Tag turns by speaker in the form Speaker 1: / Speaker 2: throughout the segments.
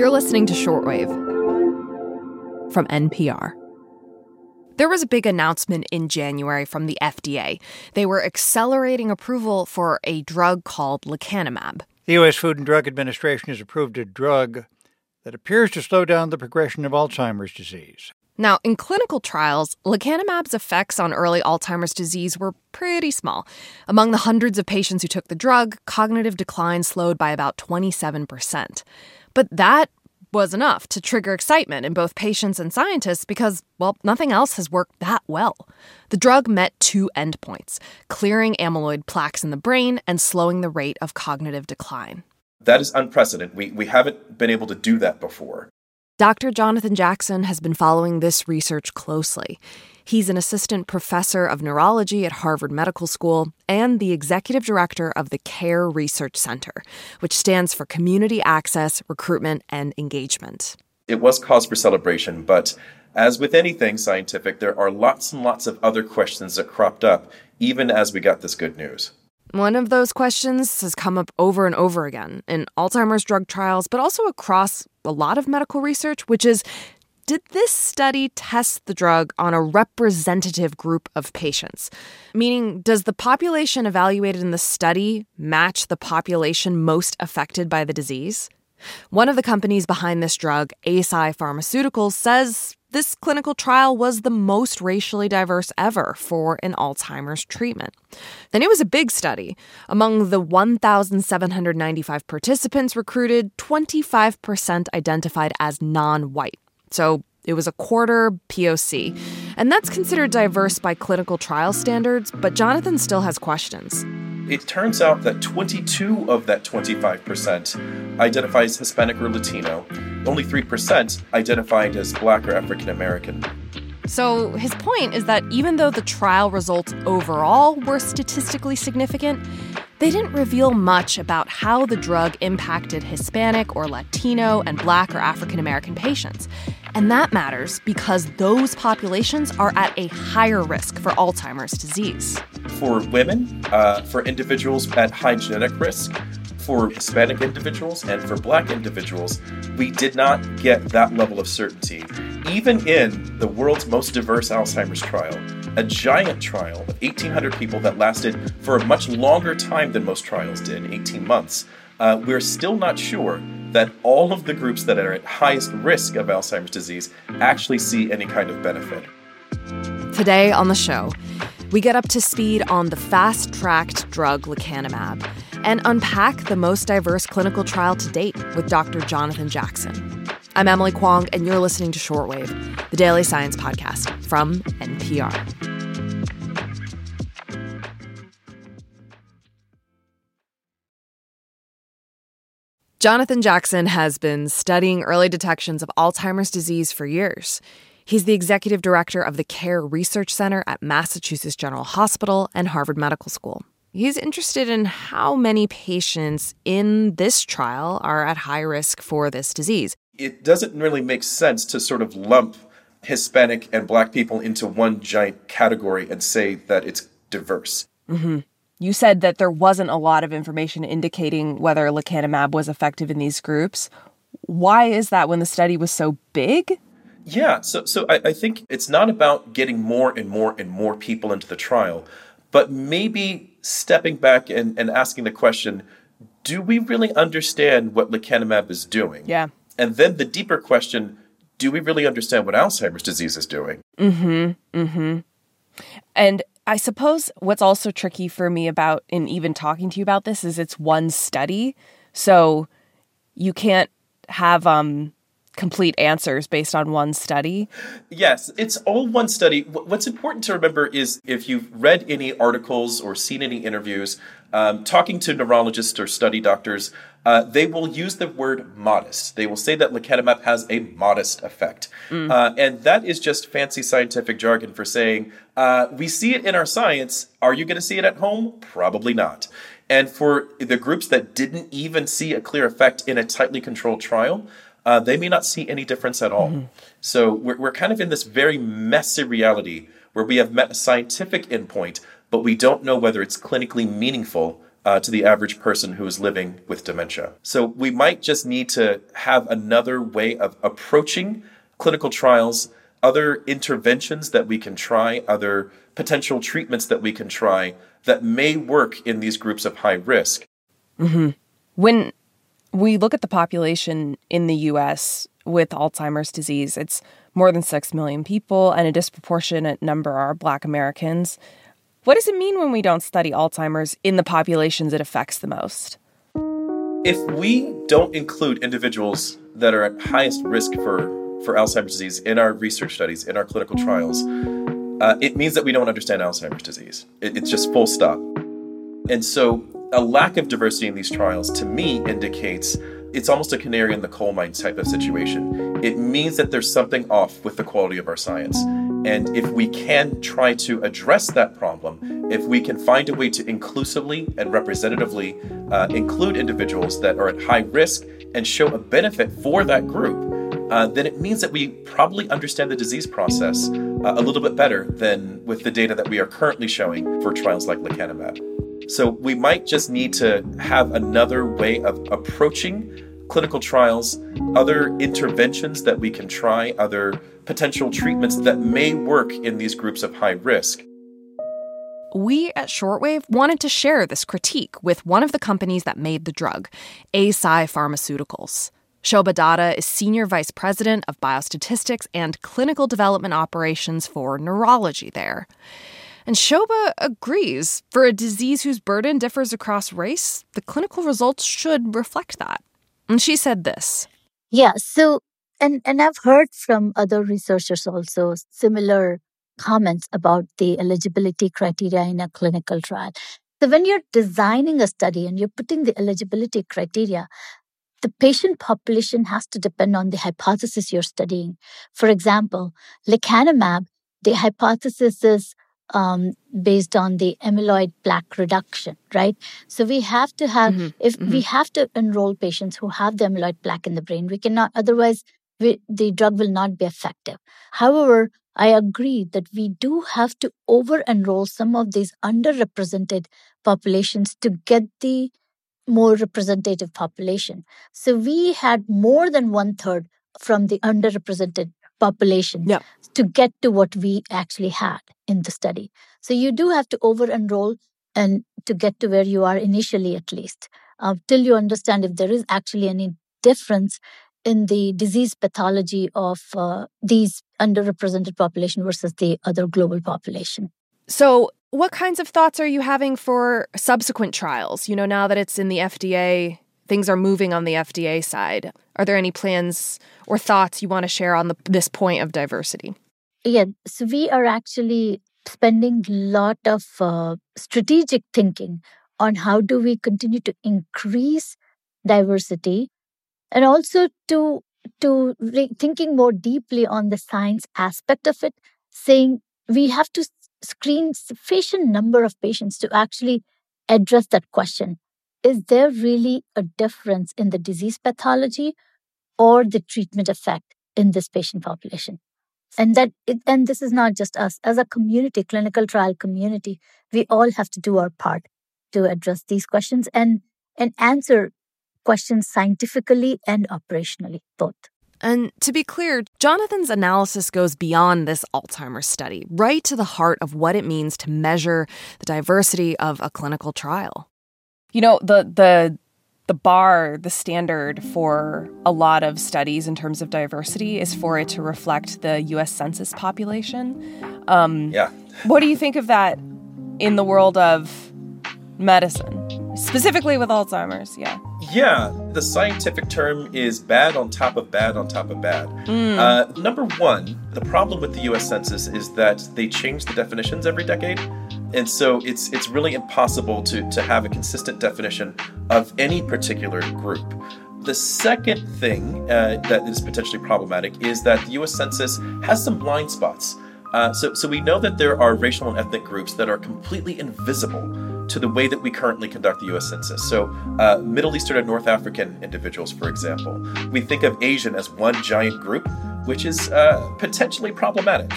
Speaker 1: You're listening to Shortwave from NPR. There was a big announcement in January from the FDA. They were accelerating approval for a drug called lecanemab.
Speaker 2: The U.S. Food and Drug Administration has approved a drug that appears to slow down the progression of Alzheimer's disease.
Speaker 1: Now, in clinical trials, lecanemab's effects on early Alzheimer's disease were pretty small. Among the hundreds of patients who took the drug, cognitive decline slowed by about 27%. But that was enough to trigger excitement in both patients and scientists because, well, nothing else has worked that well. The drug met two endpoints clearing amyloid plaques in the brain and slowing the rate of cognitive decline.
Speaker 3: That is unprecedented. We, we haven't been able to do that before.
Speaker 1: Dr. Jonathan Jackson has been following this research closely. He's an assistant professor of neurology at Harvard Medical School and the executive director of the CARE Research Center, which stands for Community Access, Recruitment, and Engagement.
Speaker 3: It was cause for celebration, but as with anything scientific, there are lots and lots of other questions that cropped up even as we got this good news.
Speaker 1: One of those questions has come up over and over again in Alzheimer's drug trials, but also across a lot of medical research, which is did this study test the drug on a representative group of patients? Meaning, does the population evaluated in the study match the population most affected by the disease? One of the companies behind this drug, Eisai Pharmaceuticals, says this clinical trial was the most racially diverse ever for an Alzheimer's treatment. Then it was a big study. Among the 1,795 participants recruited, 25% identified as non white. So it was a quarter POC. And that's considered diverse by clinical trial standards, but Jonathan still has questions.
Speaker 3: It turns out that 22 of that 25% identifies Hispanic or Latino. Only 3% identified as Black or African American.
Speaker 1: So his point is that even though the trial results overall were statistically significant, they didn't reveal much about how the drug impacted Hispanic or Latino and Black or African American patients. And that matters because those populations are at a higher risk for Alzheimer's disease.
Speaker 3: For women, uh, for individuals at high genetic risk, for Hispanic individuals and for black individuals, we did not get that level of certainty. Even in the world's most diverse Alzheimer's trial, a giant trial of 1,800 people that lasted for a much longer time than most trials did 18 months uh, we're still not sure that all of the groups that are at highest risk of Alzheimer's disease actually see any kind of benefit.
Speaker 1: Today on the show, we get up to speed on the fast tracked drug lecanemab and unpack the most diverse clinical trial to date with Dr. Jonathan Jackson. I'm Emily Kwong, and you're listening to Shortwave, the daily science podcast from NPR. Jonathan Jackson has been studying early detections of Alzheimer's disease for years. He's the executive director of the CARE Research Center at Massachusetts General Hospital and Harvard Medical School. He's interested in how many patients in this trial are at high risk for this disease.
Speaker 3: It doesn't really make sense to sort of lump Hispanic and black people into one giant category and say that it's diverse.
Speaker 1: Mm-hmm. You said that there wasn't a lot of information indicating whether lecanemab was effective in these groups. Why is that when the study was so big?
Speaker 3: Yeah, so so I, I think it's not about getting more and more and more people into the trial, but maybe stepping back and, and asking the question, do we really understand what lecanemab is doing?
Speaker 1: Yeah.
Speaker 3: And then the deeper question, do we really understand what Alzheimer's disease is doing?
Speaker 1: Mm-hmm. Mm-hmm. And I suppose what's also tricky for me about in even talking to you about this is it's one study. So you can't have um complete answers based on one study?
Speaker 3: Yes, it's all one study. What's important to remember is if you've read any articles or seen any interviews, um, talking to neurologists or study doctors, uh, they will use the word modest. They will say that lecanemab has a modest effect. Mm. Uh, and that is just fancy scientific jargon for saying, uh, we see it in our science. Are you going to see it at home? Probably not. And for the groups that didn't even see a clear effect in a tightly controlled trial, uh, they may not see any difference at all. Mm-hmm. So we're, we're kind of in this very messy reality where we have met a scientific endpoint, but we don't know whether it's clinically meaningful uh, to the average person who is living with dementia. So we might just need to have another way of approaching clinical trials, other interventions that we can try, other potential treatments that we can try that may work in these groups of high risk.
Speaker 1: Mm-hmm. When we look at the population in the US with Alzheimer's disease, it's more than 6 million people, and a disproportionate number are Black Americans. What does it mean when we don't study Alzheimer's in the populations it affects the most?
Speaker 3: If we don't include individuals that are at highest risk for, for Alzheimer's disease in our research studies, in our clinical trials, uh, it means that we don't understand Alzheimer's disease. It, it's just full stop. And so, a lack of diversity in these trials to me indicates it's almost a canary in the coal mine type of situation. It means that there's something off with the quality of our science. And if we can try to address that problem, if we can find a way to inclusively and representatively uh, include individuals that are at high risk and show a benefit for that group, uh, then it means that we probably understand the disease process uh, a little bit better than with the data that we are currently showing for trials like lecanemab. So we might just need to have another way of approaching clinical trials, other interventions that we can try, other potential treatments that may work in these groups of high risk.
Speaker 1: We at Shortwave wanted to share this critique with one of the companies that made the drug, Eisai Pharmaceuticals. Shobha Dhadda is Senior Vice President of Biostatistics and Clinical Development Operations for Neurology there. And Shobha agrees for a disease whose burden differs across race, the clinical results should reflect that. And she said this.
Speaker 4: Yeah, so and and I've heard from other researchers also similar comments about the eligibility criteria in a clinical trial. So when you're designing a study and you're putting the eligibility criteria, the patient population has to depend on the hypothesis you're studying. For example, lecanemab, the hypothesis is um, based on the amyloid plaque reduction, right? So we have to have, mm-hmm. if mm-hmm. we have to enroll patients who have the amyloid plaque in the brain, we cannot, otherwise, we, the drug will not be effective. However, I agree that we do have to over enroll some of these underrepresented populations to get the more representative population. So we had more than one third from the underrepresented population yeah. to get to what we actually had in the study. So you do have to over enroll and to get to where you are initially, at least, uh, till you understand if there is actually any difference in the disease pathology of uh, these underrepresented population versus the other global population.
Speaker 1: So, what kinds of thoughts are you having for subsequent trials? You know, now that it's in the FDA, things are moving on the FDA side. Are there any plans or thoughts you want to share on the, this point of diversity?
Speaker 4: Yeah, so we are actually spending a lot of uh, strategic thinking on how do we continue to increase diversity and also to to re- thinking more deeply on the science aspect of it saying we have to screen sufficient number of patients to actually address that question is there really a difference in the disease pathology or the treatment effect in this patient population? And that it, and this is not just us. As a community clinical trial community we all have to do our part to address these questions and and answer questions scientifically and operationally both.
Speaker 1: And to be clear, Jonathan's analysis goes beyond this Alzheimer's study, right to the heart of what it means to measure the diversity of a clinical trial. You know, the the the bar, the standard for a lot of studies in terms of diversity is for it to reflect the US Census population.
Speaker 3: Um, yeah.
Speaker 1: what do you think of that in the world of medicine, specifically with Alzheimer's? Yeah.
Speaker 3: Yeah, the scientific term is bad on top of bad on top of bad. Mm. Uh, number one, the problem with the US Census is that they change the definitions every decade. And so it's it's really impossible to, to have a consistent definition of any particular group. The second thing uh, that is potentially problematic is that the US Census has some blind spots. Uh, so, so we know that there are racial and ethnic groups that are completely invisible to the way that we currently conduct the US Census. So, uh, Middle Eastern and North African individuals, for example. We think of Asian as one giant group, which is uh, potentially problematic.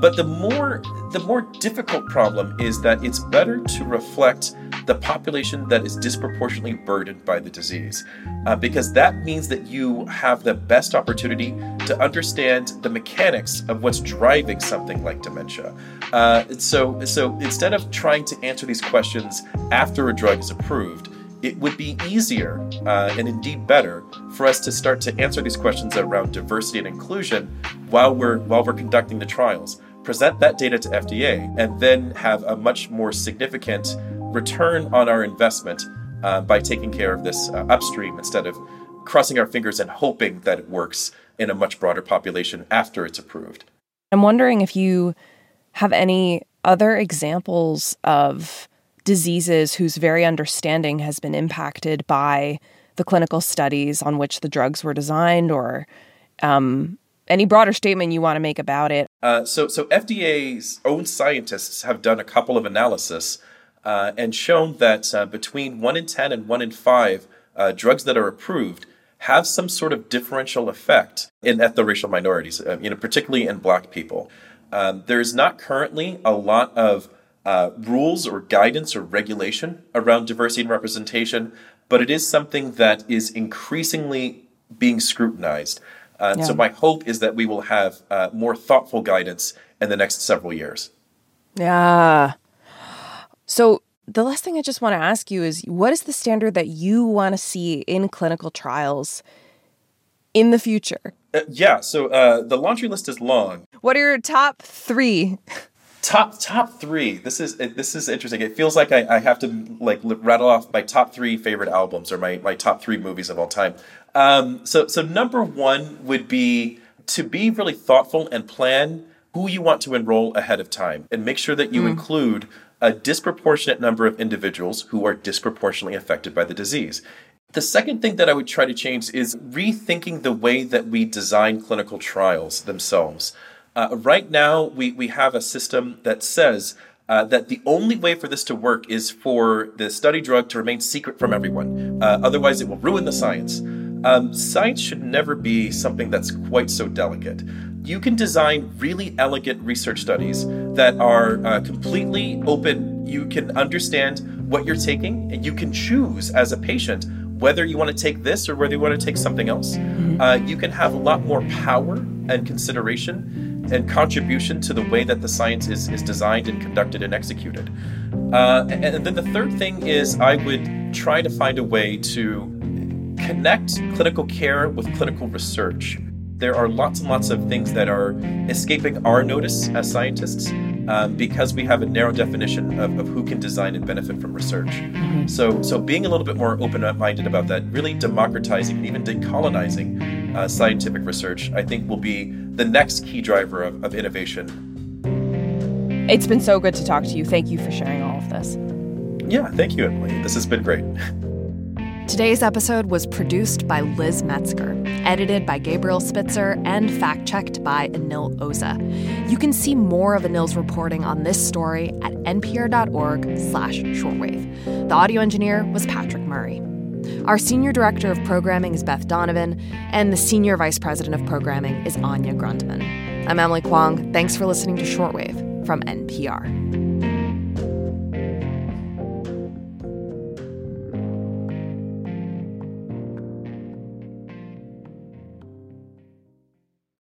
Speaker 3: But the more the more difficult problem is that it's better to reflect the population that is disproportionately burdened by the disease, uh, because that means that you have the best opportunity to understand the mechanics of what's driving something like dementia. Uh, so, so instead of trying to answer these questions after a drug is approved, it would be easier uh, and indeed better for us to start to answer these questions around diversity and inclusion while we're while we're conducting the trials present that data to FDA and then have a much more significant return on our investment uh, by taking care of this uh, upstream instead of crossing our fingers and hoping that it works in a much broader population after it's approved.
Speaker 1: I'm wondering if you have any other examples of diseases whose very understanding has been impacted by the clinical studies on which the drugs were designed or um, any broader statement you want to make about it.
Speaker 3: Uh, so, so FDA's own scientists have done a couple of analysis uh, and shown that uh, between one in ten and one in five uh, drugs that are approved have some sort of differential effect in ethno-racial minorities, uh, you know, particularly in Black people. Um, there's not currently a lot of uh, rules or guidance or regulation around diversity and representation, but it is something that is increasingly being scrutinized. Uh, yeah. So, my hope is that we will have uh, more thoughtful guidance in the next several years.
Speaker 1: Yeah. So, the last thing I just want to ask you is what is the standard that you want to see in clinical trials in the future?
Speaker 3: Uh, yeah, so uh, the laundry list is long.
Speaker 1: What are your top three?
Speaker 3: Top top three. This is this is interesting. It feels like I, I have to like rattle off my top three favorite albums or my, my top three movies of all time. Um, so so number one would be to be really thoughtful and plan who you want to enroll ahead of time and make sure that you mm. include a disproportionate number of individuals who are disproportionately affected by the disease. The second thing that I would try to change is rethinking the way that we design clinical trials themselves. Uh, right now, we, we have a system that says uh, that the only way for this to work is for the study drug to remain secret from everyone. Uh, otherwise, it will ruin the science. Um, science should never be something that's quite so delicate. You can design really elegant research studies that are uh, completely open. You can understand what you're taking, and you can choose as a patient whether you want to take this or whether you want to take something else. Mm-hmm. Uh, you can have a lot more power and consideration and contribution to the way that the science is, is designed and conducted and executed. Uh, and, and then the third thing is I would try to find a way to connect clinical care with clinical research. There are lots and lots of things that are escaping our notice as scientists um, because we have a narrow definition of, of, who can design and benefit from research. Mm-hmm. So, so being a little bit more open-minded about that, really democratizing and even decolonizing uh, scientific research, I think will be the next key driver of, of innovation.
Speaker 1: It's been so good to talk to you. Thank you for sharing all of this.
Speaker 3: Yeah, thank you, Emily. This has been great.
Speaker 1: Today's episode was produced by Liz Metzger, edited by Gabriel Spitzer, and fact checked by Anil Oza. You can see more of Anil's reporting on this story at npr.org/slash shortwave. The audio engineer was Patrick Murray. Our senior director of programming is Beth Donovan, and the senior vice president of programming is Anya Grundmann. I'm Emily Kwong. Thanks for listening to Shortwave from NPR.